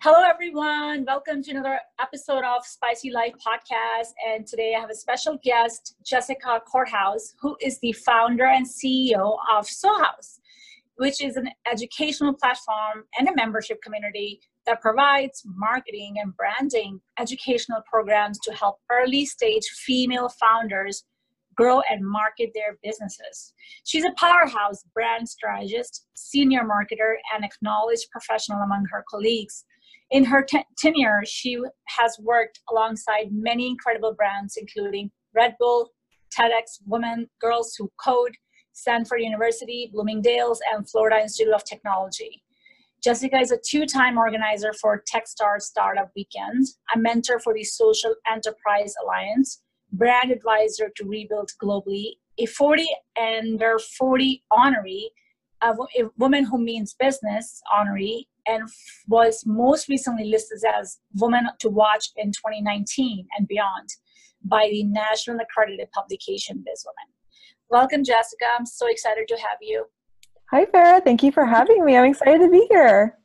Hello, everyone. Welcome to another episode of Spicy Life Podcast. And today I have a special guest, Jessica Courthouse, who is the founder and CEO of Sew House, which is an educational platform and a membership community that provides marketing and branding educational programs to help early stage female founders grow and market their businesses. She's a powerhouse brand strategist, senior marketer, and acknowledged professional among her colleagues. In her tenure, she has worked alongside many incredible brands, including Red Bull, TEDx Women, Girls Who Code, Stanford University, Bloomingdale's, and Florida Institute of Technology. Jessica is a two time organizer for Techstars Startup Weekend, a mentor for the Social Enterprise Alliance, brand advisor to Rebuild Globally, a 40 under 40 honoree, a, a woman who means business honoree, and was most recently listed as Woman to Watch in 2019 and beyond by the National Accredited Publication BizWoman. Welcome, Jessica. I'm so excited to have you. Hi, Farah. Thank you for having me. I'm excited to be here.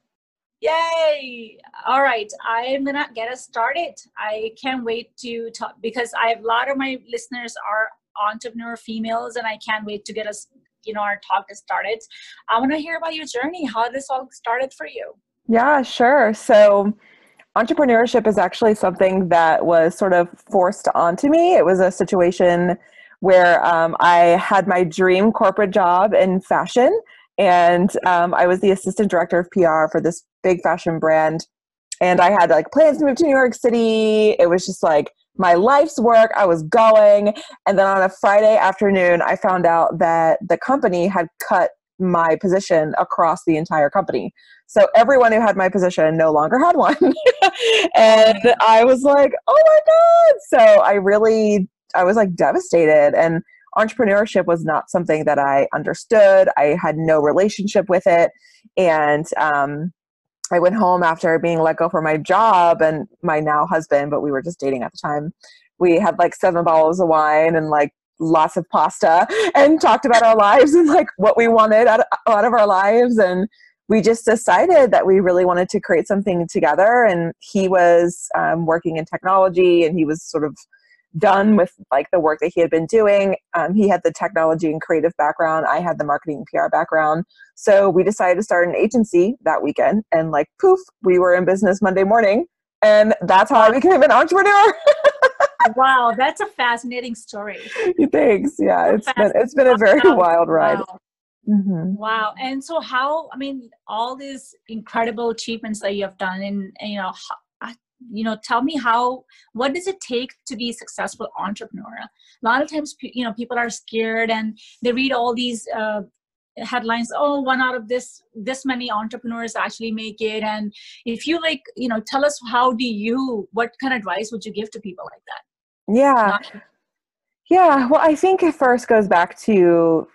Yay! All right, I'm gonna get us started. I can't wait to talk because I have a lot of my listeners are entrepreneur females, and I can't wait to get us you know our talk just started. I want to hear about your journey how this all started for you. Yeah sure. So entrepreneurship is actually something that was sort of forced onto me. It was a situation where um, i had my dream corporate job in fashion and um, i was the assistant director of pr for this big fashion brand. And i had like plans to move to new york city. It was just like my life's work. I was going. And then on a Friday afternoon, I found out that the company had cut my position across the entire company. So everyone who had my position no longer had one. and I was like, oh my God. So I really, I was like devastated. And entrepreneurship was not something that I understood. I had no relationship with it. And um, I went home after being let go from my job and my now husband, but we were just dating at the time. We had like seven bottles of wine and like lots of pasta and talked about our lives and like what we wanted out of, out of our lives. And we just decided that we really wanted to create something together. And he was um, working in technology and he was sort of done with like the work that he had been doing. Um, he had the technology and creative background. I had the marketing and PR background. So we decided to start an agency that weekend, and like poof, we were in business Monday morning, and that's how I became an entrepreneur. wow, that's a fascinating story. Thanks. Yeah, it's been it's been a very wild ride. Wow. Mm-hmm. Wow. And so how, I mean, all these incredible achievements that you have done and you know, you know tell me how what does it take to be a successful entrepreneur? A lot of times you know people are scared and they read all these uh, headlines oh one out of this this many entrepreneurs actually make it. And if you like you know tell us how do you what kind of advice would you give to people like that? Yeah. Not- yeah well i think it first goes back to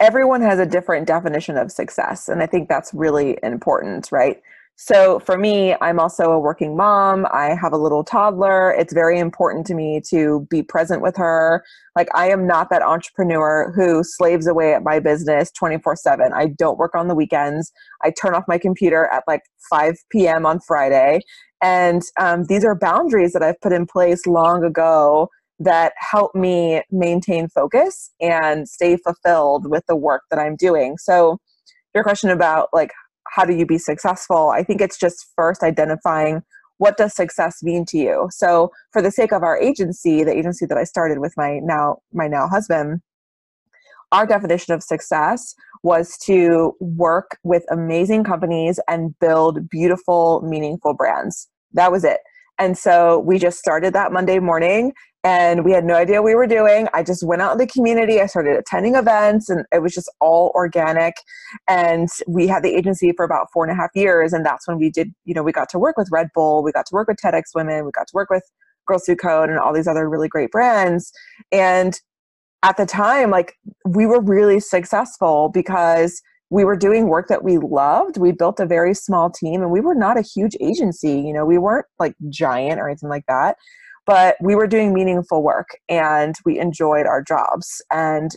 everyone has a different definition of success and i think that's really important right so for me, I'm also a working mom. I have a little toddler. It's very important to me to be present with her. Like, I am not that entrepreneur who slaves away at my business 24 7. I don't work on the weekends. I turn off my computer at like 5 p.m. on Friday. And um, these are boundaries that I've put in place long ago that help me maintain focus and stay fulfilled with the work that I'm doing. So, your question about like how do you be successful? I think it's just first identifying what does success mean to you. So for the sake of our agency the agency that i started with my now my now husband our definition of success was to work with amazing companies and build beautiful meaningful brands. That was it and so we just started that monday morning and we had no idea what we were doing. I just went out in the community. I started attending events, and it was just all organic. And we had the agency for about four and a half years, and that's when we did. You know, we got to work with Red Bull, we got to work with TEDx Women, we got to work with Girls Who Code, and all these other really great brands. And at the time, like we were really successful because we were doing work that we loved. We built a very small team, and we were not a huge agency. You know, we weren't like giant or anything like that but we were doing meaningful work and we enjoyed our jobs and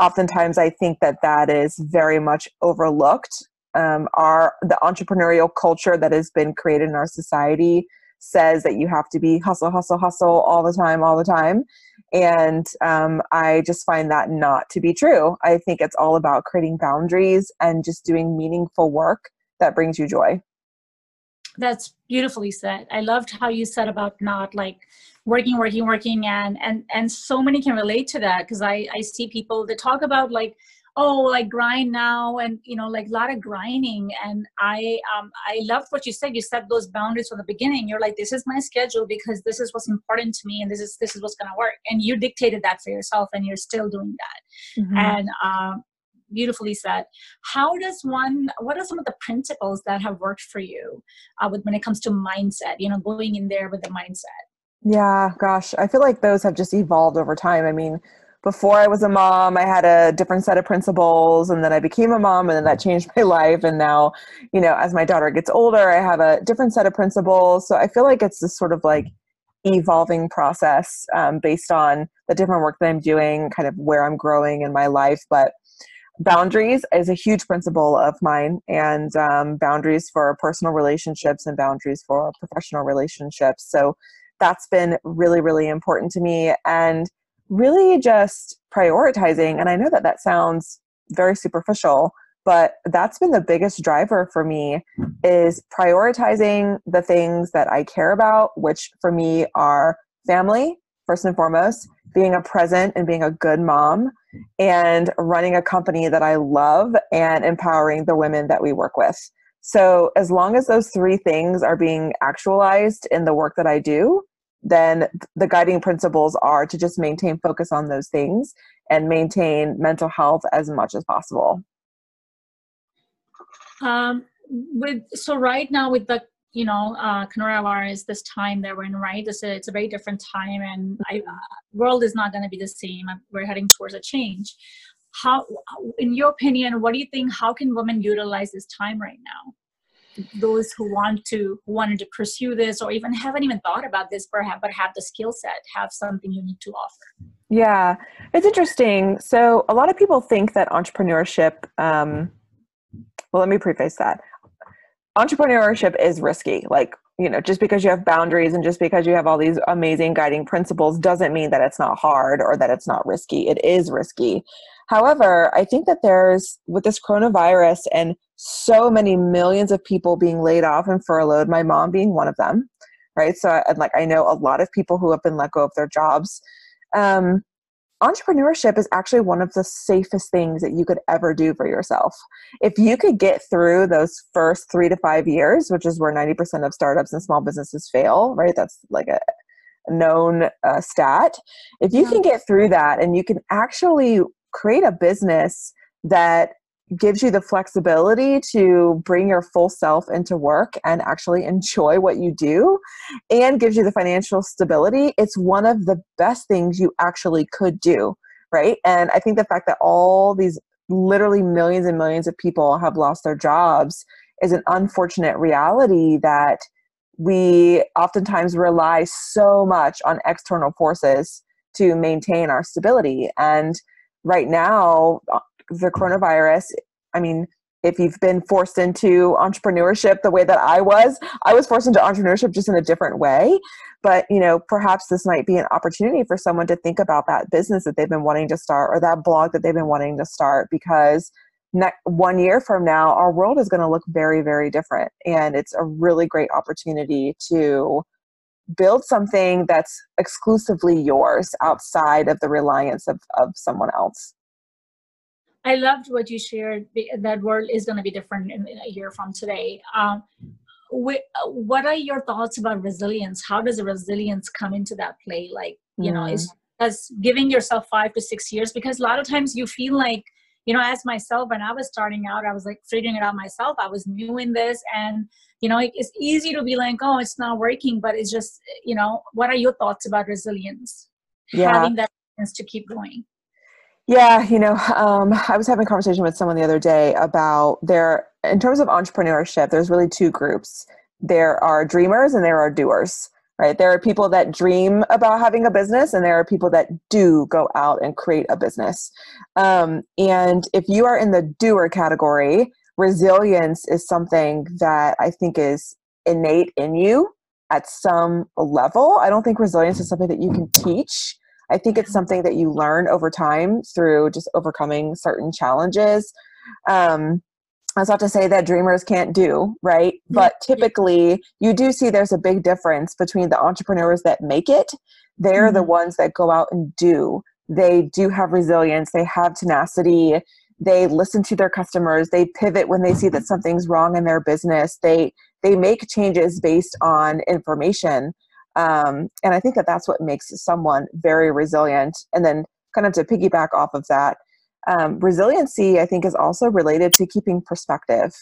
oftentimes i think that that is very much overlooked um, our the entrepreneurial culture that has been created in our society says that you have to be hustle, hustle, hustle all the time, all the time. And um, I just find that not to be true. I think it's all about creating boundaries and just doing meaningful work that brings you joy. That's beautifully said. I loved how you said about not like working, working, working, and and and so many can relate to that because I I see people that talk about like oh like grind now and you know like a lot of grinding. And i um i loved what you said. You set those boundaries from the beginning. You're like this is my schedule because this is what's important to me and this is this is what's going to work. And you dictated that for yourself and you're still doing that. Mm-hmm. and um beautifully said. How does one what are some of the principles that have worked for you uh, with when it comes to mindset you know going in there with the mindset? Yeah gosh. I feel like those have just evolved over time. I mean before I was a mom, I had a different set of principles, and then I became a mom, and then that changed my life. And now, you know, as my daughter gets older, I have a different set of principles. So I feel like it's this sort of like evolving process um, based on the different work that I'm doing, kind of where I'm growing in my life. But boundaries is a huge principle of mine, and um, boundaries for personal relationships and boundaries for professional relationships. So that's been really, really important to me. And really just prioritizing and i know that that sounds very superficial but that's been the biggest driver for me is prioritizing the things that i care about which for me are family first and foremost being a present and being a good mom and running a company that i love and empowering the women that we work with. So as long as those three things are being actualized in the work that i do then the guiding principles are to just maintain focus on those things and maintain mental health as much as possible. Um, with so right now with the you know uh, coronavirus this time that we're in right? It's a, it's a very different time and I, uh, world is not going to be the same. We're heading towards a change. How in your opinion what do you think how can women utilize this time right now those who want to wanted to pursue this or even haven't even thought about this perhaps but have the skill set have something you need to offer. Yeah it's interesting. So a lot of people think that entrepreneurship um, well let me preface that. Entrepreneurship is risky. Like you know just because you have boundaries and just because you have all these amazing guiding principles doesn't mean that it's not hard or that it's not risky. It is risky however i think that there's with this coronavirus and so many millions of people being laid off and furloughed, my mom being one of them, right? So, and like I know a lot of people who have been let go of their jobs. Um, entrepreneurship is actually one of the safest things that you could ever do for yourself. If you could get through those first three to five years, which is where 90% of startups and small businesses fail, right? That's like a known uh, stat. If you can get through that and you can actually create a business that gives you the flexibility to bring your full self into work and actually enjoy what you do and gives you the financial stability, it's one of the best things you actually could do, right? And I think the fact that all these literally millions and millions of people have lost their jobs is an unfortunate reality that we oftentimes rely so much on external forces to maintain our stability. And right now, uh, the coronavirus i mean if you've been forced into entrepreneurship the way that i was i was forced into entrepreneurship just in a different way. But you know perhaps this might be an opportunity for someone to think about that business that they've been wanting to start or that blog that they've been wanting to start because ne- one year from now our world is going to look very very different. And it's a really great opportunity to build something that's exclusively yours outside of the reliance of, of someone else I loved what you shared. That world is going to be different in a year from today. Um, what are your thoughts about resilience? How does resilience come into that play? Like, you mm. know, is as giving yourself five to six years? Because a lot of times you feel like, you know, as myself, when I was starting out, I was like figuring it out myself. I was new in this, and you know, it's easy to be like, oh, it's not working, but it's just, you know, what are your thoughts about resilience? Yeah. Having that sense to keep going. Yeah, you know, um, I was having a conversation with someone the other day about there, in terms of entrepreneurship, there's really two groups. There are dreamers and there are doers, right? There are people that dream about having a business and there are people that do go out and create a business. Um, and if you are in the doer category, resilience is something that I think is innate in you at some level. I don't think resilience is something that you can teach. I think it's something that you learn over time through just overcoming certain challenges. Um, that's not to say that dreamers can't do, right? But typically, you do see there's a big difference between the entrepreneurs that make it. They're mm-hmm. the ones that go out and do. They do have resilience, they have tenacity, they listen to their customers, they pivot when they see that something's wrong in their business. They they make changes based on information. Um, and I think that that's what makes someone very resilient. And then, kind of to piggyback off of that, um, resiliency, I think, is also related to keeping perspective.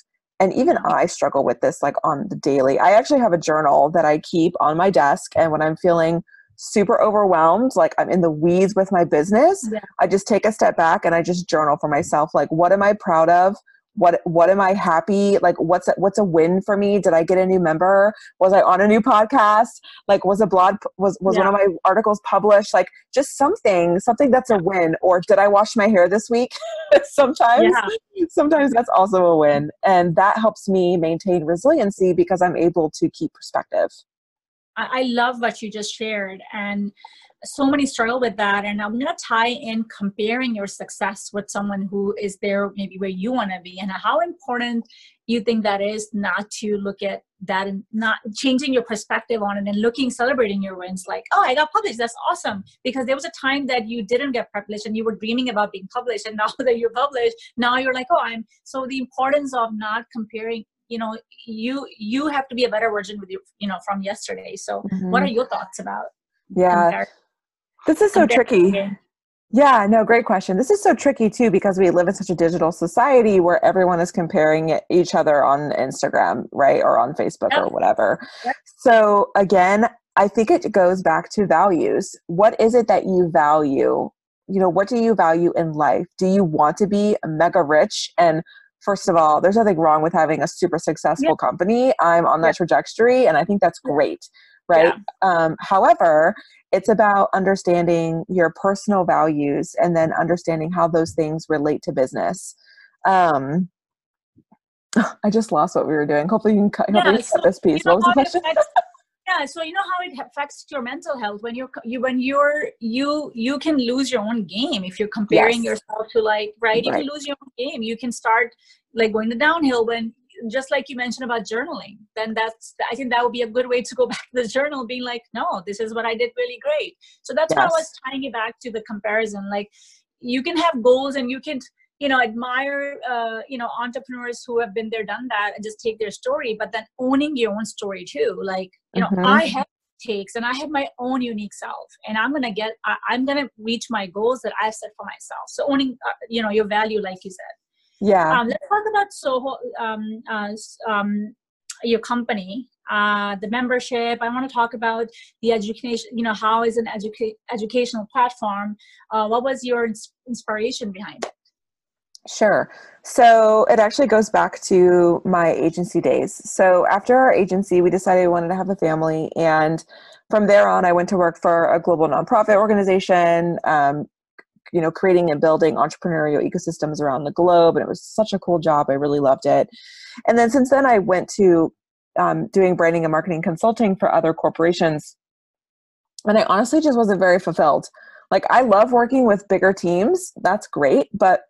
And even. I struggle with this like on the daily. I actually have a journal that I keep on my desk. And when I'm feeling super overwhelmed, like I'm in the weeds with my business, yeah. I just take a step back and I just journal for myself. Like, what am I proud of? what what am i happy like what's a, what's a win for me did i get a new member was i on a new podcast like was a blog was was yeah. one of my articles published like just something something that's a win or did i wash my hair this week sometimes yeah. sometimes that's also a win and that helps me maintain resiliency because i'm able to keep perspective I, I love what you just shared and so many struggle with that and i'm going to tie in comparing your success with someone who is there maybe where you want to be and how important you think that is not to look at that and not changing your perspective on it and looking celebrating your wins like oh i got published that's awesome because there was a time that you didn't get published and you were dreaming about being published and now that you're published now you're like oh i'm so the importance of not comparing you know you you have to be a better version with you you know from yesterday so mm-hmm. what are your thoughts about yeah this is so tricky. Yeah, no, great question. This is so tricky too because we live in such a digital society where everyone is comparing each other on Instagram, right? Or on Facebook or whatever. So, again, I think it goes back to values. What is it that you value? You know, what do you value in life? Do you want to be mega rich? And first of all, there's nothing wrong with having a super successful yep. company. I'm on that trajectory and I think that's great, right? Yeah. Um, however, it's about understanding your personal values and then understanding how those things relate to business. Um, I just lost what we were doing. Hopefully, you can cut, yeah, so, cut this piece. You know, what was the question? Yeah, so you know how it affects your mental health when you're you when you're you you can lose your own game if you're comparing yes. yourself to like right. right. If you lose your own game, you can start like going the downhill when just like you mentioned about journaling then that's i think that would be a good way to go back to the journal being like no this is what i did really great so that's yes. why i was tying it back to the comparison like you can have goals and you can you know admire uh, you know entrepreneurs who have been there done that and just take their story but then owning your own story too like you know mm-hmm. i have takes and i have my own unique self and i'm gonna get I, am gonna reach my goals that i've set for myself so owning uh, you know your value like you said yeah. Um, let's talk about Soho, um, uh, um, your company, uh, the membership. I want to talk about the education. You know, how is an educa- educational platform? Uh, what was your ins- inspiration behind it? Sure. So it actually goes back to my agency days. So after our agency, we decided we wanted to have a family. And from there on, I went to work for a global nonprofit organization, um, you know creating and building entrepreneurial ecosystems around the globe and it was such a cool job i really loved it and then since then i went to um, doing branding and marketing consulting for other corporations and i honestly just wasn't very fulfilled like i love working with bigger teams that's great but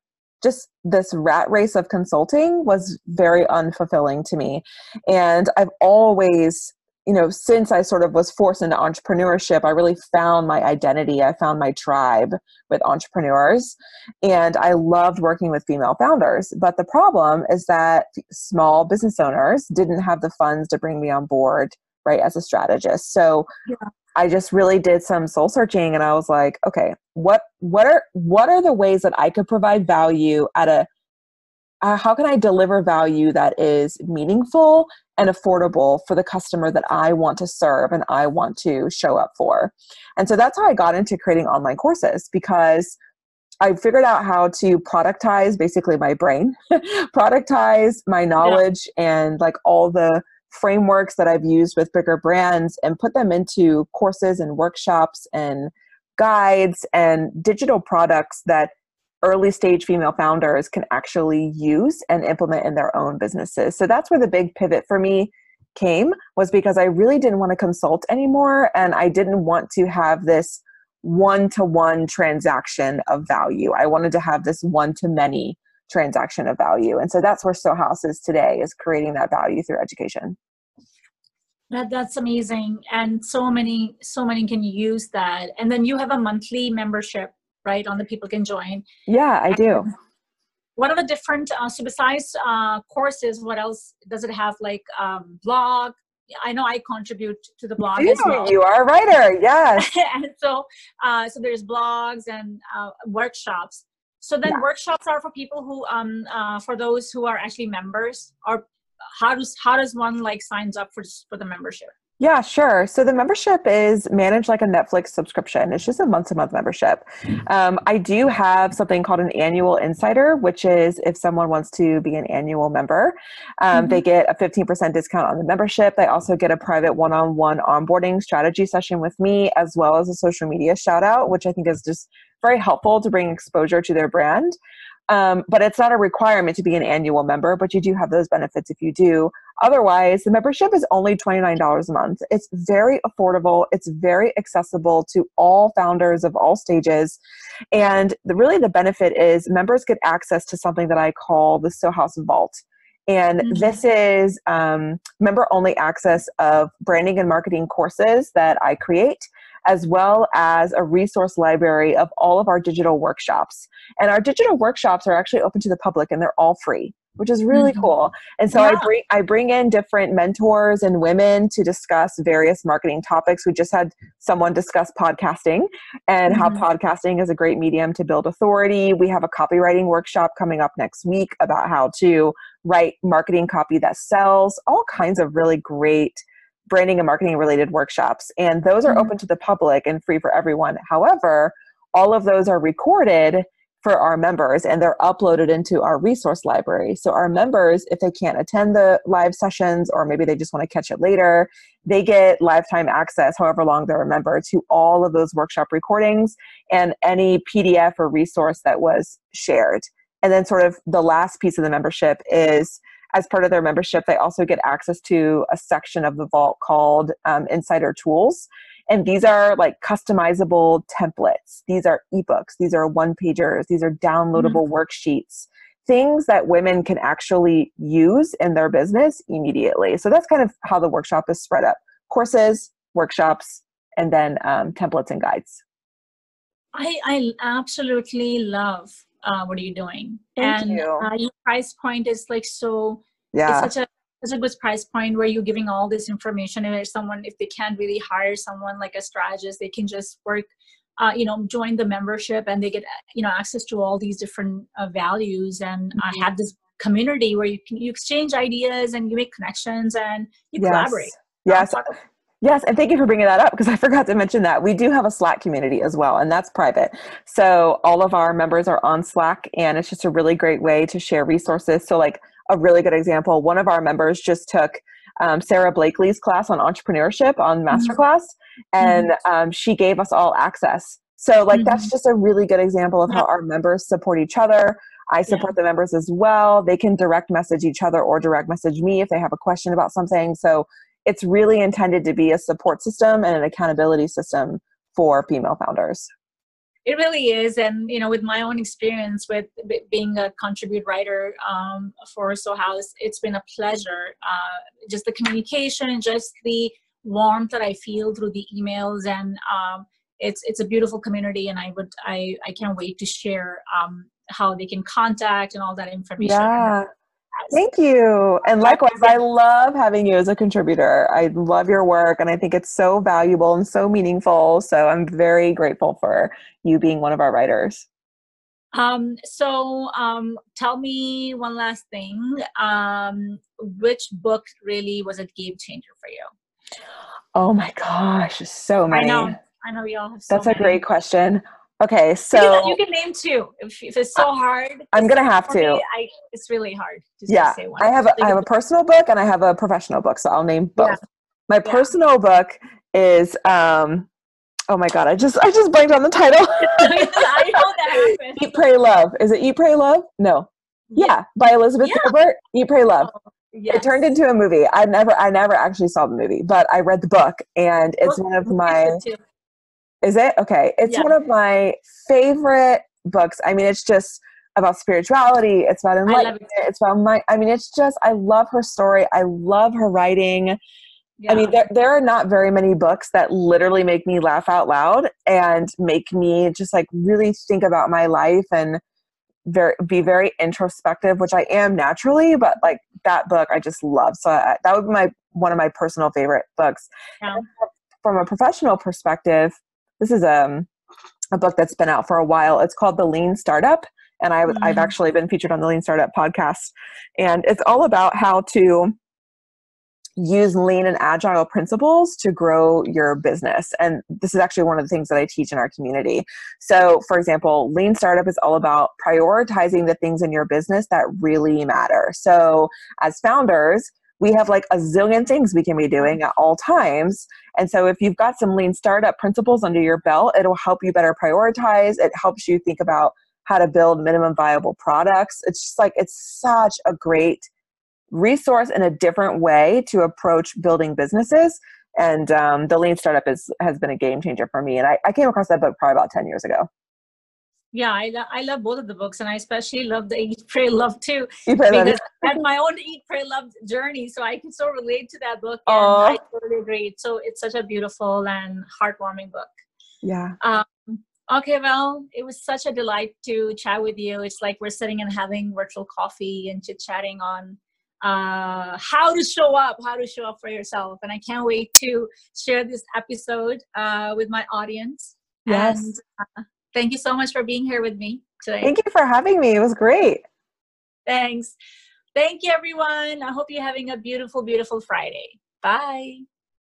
just this rat race of consulting was very unfulfilling to me and i've always you know, since I sort of was forced into entrepreneurship, I really found my identity. I found my tribe with entrepreneurs. And I loved working with female founders. But the problem is that small business owners didn't have the funds to bring me on board, right, as a strategist. So yeah. I just really did some soul searching and I was like, okay, what what are what are the ways that I could provide value at a uh, how can I deliver value that is meaningful and affordable for the customer that I want to serve and I want to show up for? And so that's how I got into creating online courses because I figured out how to productize basically my brain, productize my knowledge yeah. and like all the frameworks that I've used with bigger brands and put them into courses and workshops and guides and digital products that early stage female founders can actually use and implement in their own businesses. So that's where the big pivot for me came was because I really didn't want to consult anymore and I didn't want to have this one to one transaction of value. I wanted to have this one to many transaction of value. And so that's where Sew House is today is creating that value through education. That that's amazing. And so many, so many can use that. And then you have a monthly membership, right? On the people can join. Yeah, I do. what are the different uh, so besides uh, courses what else does it have like um, blog I know I contribute to the blog you, as well. You are a writer, yes. and so, uh, so there's blogs and uh, workshops. So then yeah. workshops are for people who, um, uh, for those who are actually members, or how does how does one like signs up for for the membership? Yeah, sure. So the membership is managed like a Netflix subscription. It's just a month to month membership. Um, I do have something called an annual insider, which is if someone wants to be an annual member, um, mm-hmm. they get a 15% discount on the membership. They also get a private one on one onboarding strategy session with me, as well as a social media shout out, which I think is just very helpful to bring exposure to their brand. Um, but it's not a requirement to be an annual member, but you do have those benefits if you do. Otherwise, the membership is only $29 a month. It's very affordable, it's very accessible to all founders of all stages. And the, really, the benefit is members get access to something that I call the Sew House Vault. And mm-hmm. this is um, member only access of branding and marketing courses that I create as well as a resource library of all of our digital workshops. And our digital workshops are actually open to the public and they're all free which is really mm-hmm. cool. And so yeah. I bring I bring in different mentors and women to discuss various marketing topics. We just had someone discuss podcasting and mm-hmm. how podcasting is a great medium to build authority. We have a copywriting workshop coming up next week about how to write marketing copy that sells. All kinds of really great branding and marketing related workshops. And those are mm-hmm. open to the public and free for everyone. However, all of those are recorded for our members and they're uploaded into our resource library. So our members, if they can't attend the live sessions or maybe they just want to catch it later, they get lifetime access, however long they're a member, to all of those workshop recordings and any PDF or resource that was shared. And then sort of the last piece of the membership is as part of their membership, they also get access to a section of the vault called um, Insider Tools. And these are like customizable templates. These are ebooks. These are one pagers. These are downloadable mm-hmm. worksheets, things that women can actually use in their business immediately. So that's kind of how the workshop is spread up courses, workshops, and then um, templates and guides. I, I absolutely love uh, what are you doing? Thank and you. Uh, your price point is like so. Yeah. It's such a such a good price point where you're giving all this information and if someone if they can't really hire someone like a strategist they can just work uh, you know join the membership and they get you know access to all these different uh, values and mm-hmm. have this community where you can you exchange ideas and you make connections and you yes. collaborate yes Yes, and thank you for bringing that up because I forgot to mention that. We do have a Slack community as well, and that's private. So all of our members are on Slack, and it's just a really great way to share resources. So, like a really good example, one of our members just took um, Sara Blakely's class on entrepreneurship on mm-hmm. Masterclass, mm-hmm. and um, she gave us all access. So, like, mm-hmm. that's just a really good example of how our members support each other. I support yeah. the members as well. They can direct message each other or direct message me if they have a question about something. So it's really intended to be a support system and an accountability system for female founders. It really is and you know with my own experience with being a contribute writer um, for Sew House it's been a pleasure uh, just the communication just the warmth that i feel through the emails and um, it's it's a beautiful community and i would i i can't wait to share um, how they can contact and all that information. Yeah Thank you. And likewise, I love having you as a contributor. I love your work and I think it's so valuable and so meaningful. So I'm very grateful for you being one of our writers. Um, so um, tell me one last thing. Um, which book really was a game changer for you? Oh my gosh, so many. I know. I know we all have so That's many. a great question. Okay, so you can, you can name two. If, if, it's so hard, I'm gonna have to. Me, I, it's really hard. yeah, I have a, I have a personal book and I have a professional book, so I'll name both. Yeah. My personal book is um, oh my god, I just I just blanked on the title. I know that happened. Eat, Pray, Love. Is it Eat, Pray, Love? No. Yeah, by Elizabeth Yeah. Gilbert. Eat, Pray, Love. Yes. It turned into a movie. I never I never actually saw the movie, but I read the book and it's Book- one of my. Is it? Okay. It's Yeah. one of my favorite books. I mean, it's just about spirituality. It's about love it. It's about my I mean, it's just I love her story. I love her writing. Yeah. I mean, there, there are not very many books that literally make me laugh out loud and make me just like really think about my life and very be very introspective, which I am naturally. But like that book, I just love. So I, that would be my one of my personal favorite books. Yeah. From a professional perspective, this is um, a book that's been out for a while. It's called The Lean Startup. And I, I've Mhm. actually been featured on the Lean Startup podcast. And it's all about how to use lean and agile principles to grow your business. And this is actually one of the things that I teach in our community. So, for example, lean startup is all about prioritizing the things in your business that really matter. So, as founders, we have like a zillion things we can be doing at all times. And so, if you've got some lean startup principles under your belt, it'll help you better prioritize. It helps you think about how to build minimum viable products. It's just like, it's such a great resource in a different way to approach building businesses. And um, the lean startup is has been a game changer for me. And I, I came across that book probably about 10 years ago. Yeah, I, lo- I love both of the books, and I especially love the Eat, Pray, Love too. You put that in- because I had my own Eat, Pray, Love journey, so I can so relate to that book. And. I totally agree. So it's such a beautiful and heartwarming book. yeah. Okay, well, it was such a delight to chat with you. It's like we're sitting and having virtual coffee and chit chatting on uh, how to show up, how to show up for yourself. And I can't wait to share this episode uh, with my audience. Yes. And uh, thank you so much for being here with me today. Thank you for having me. It was great. Thanks. Thank you, everyone. I hope you're having a beautiful, beautiful Friday. Bye.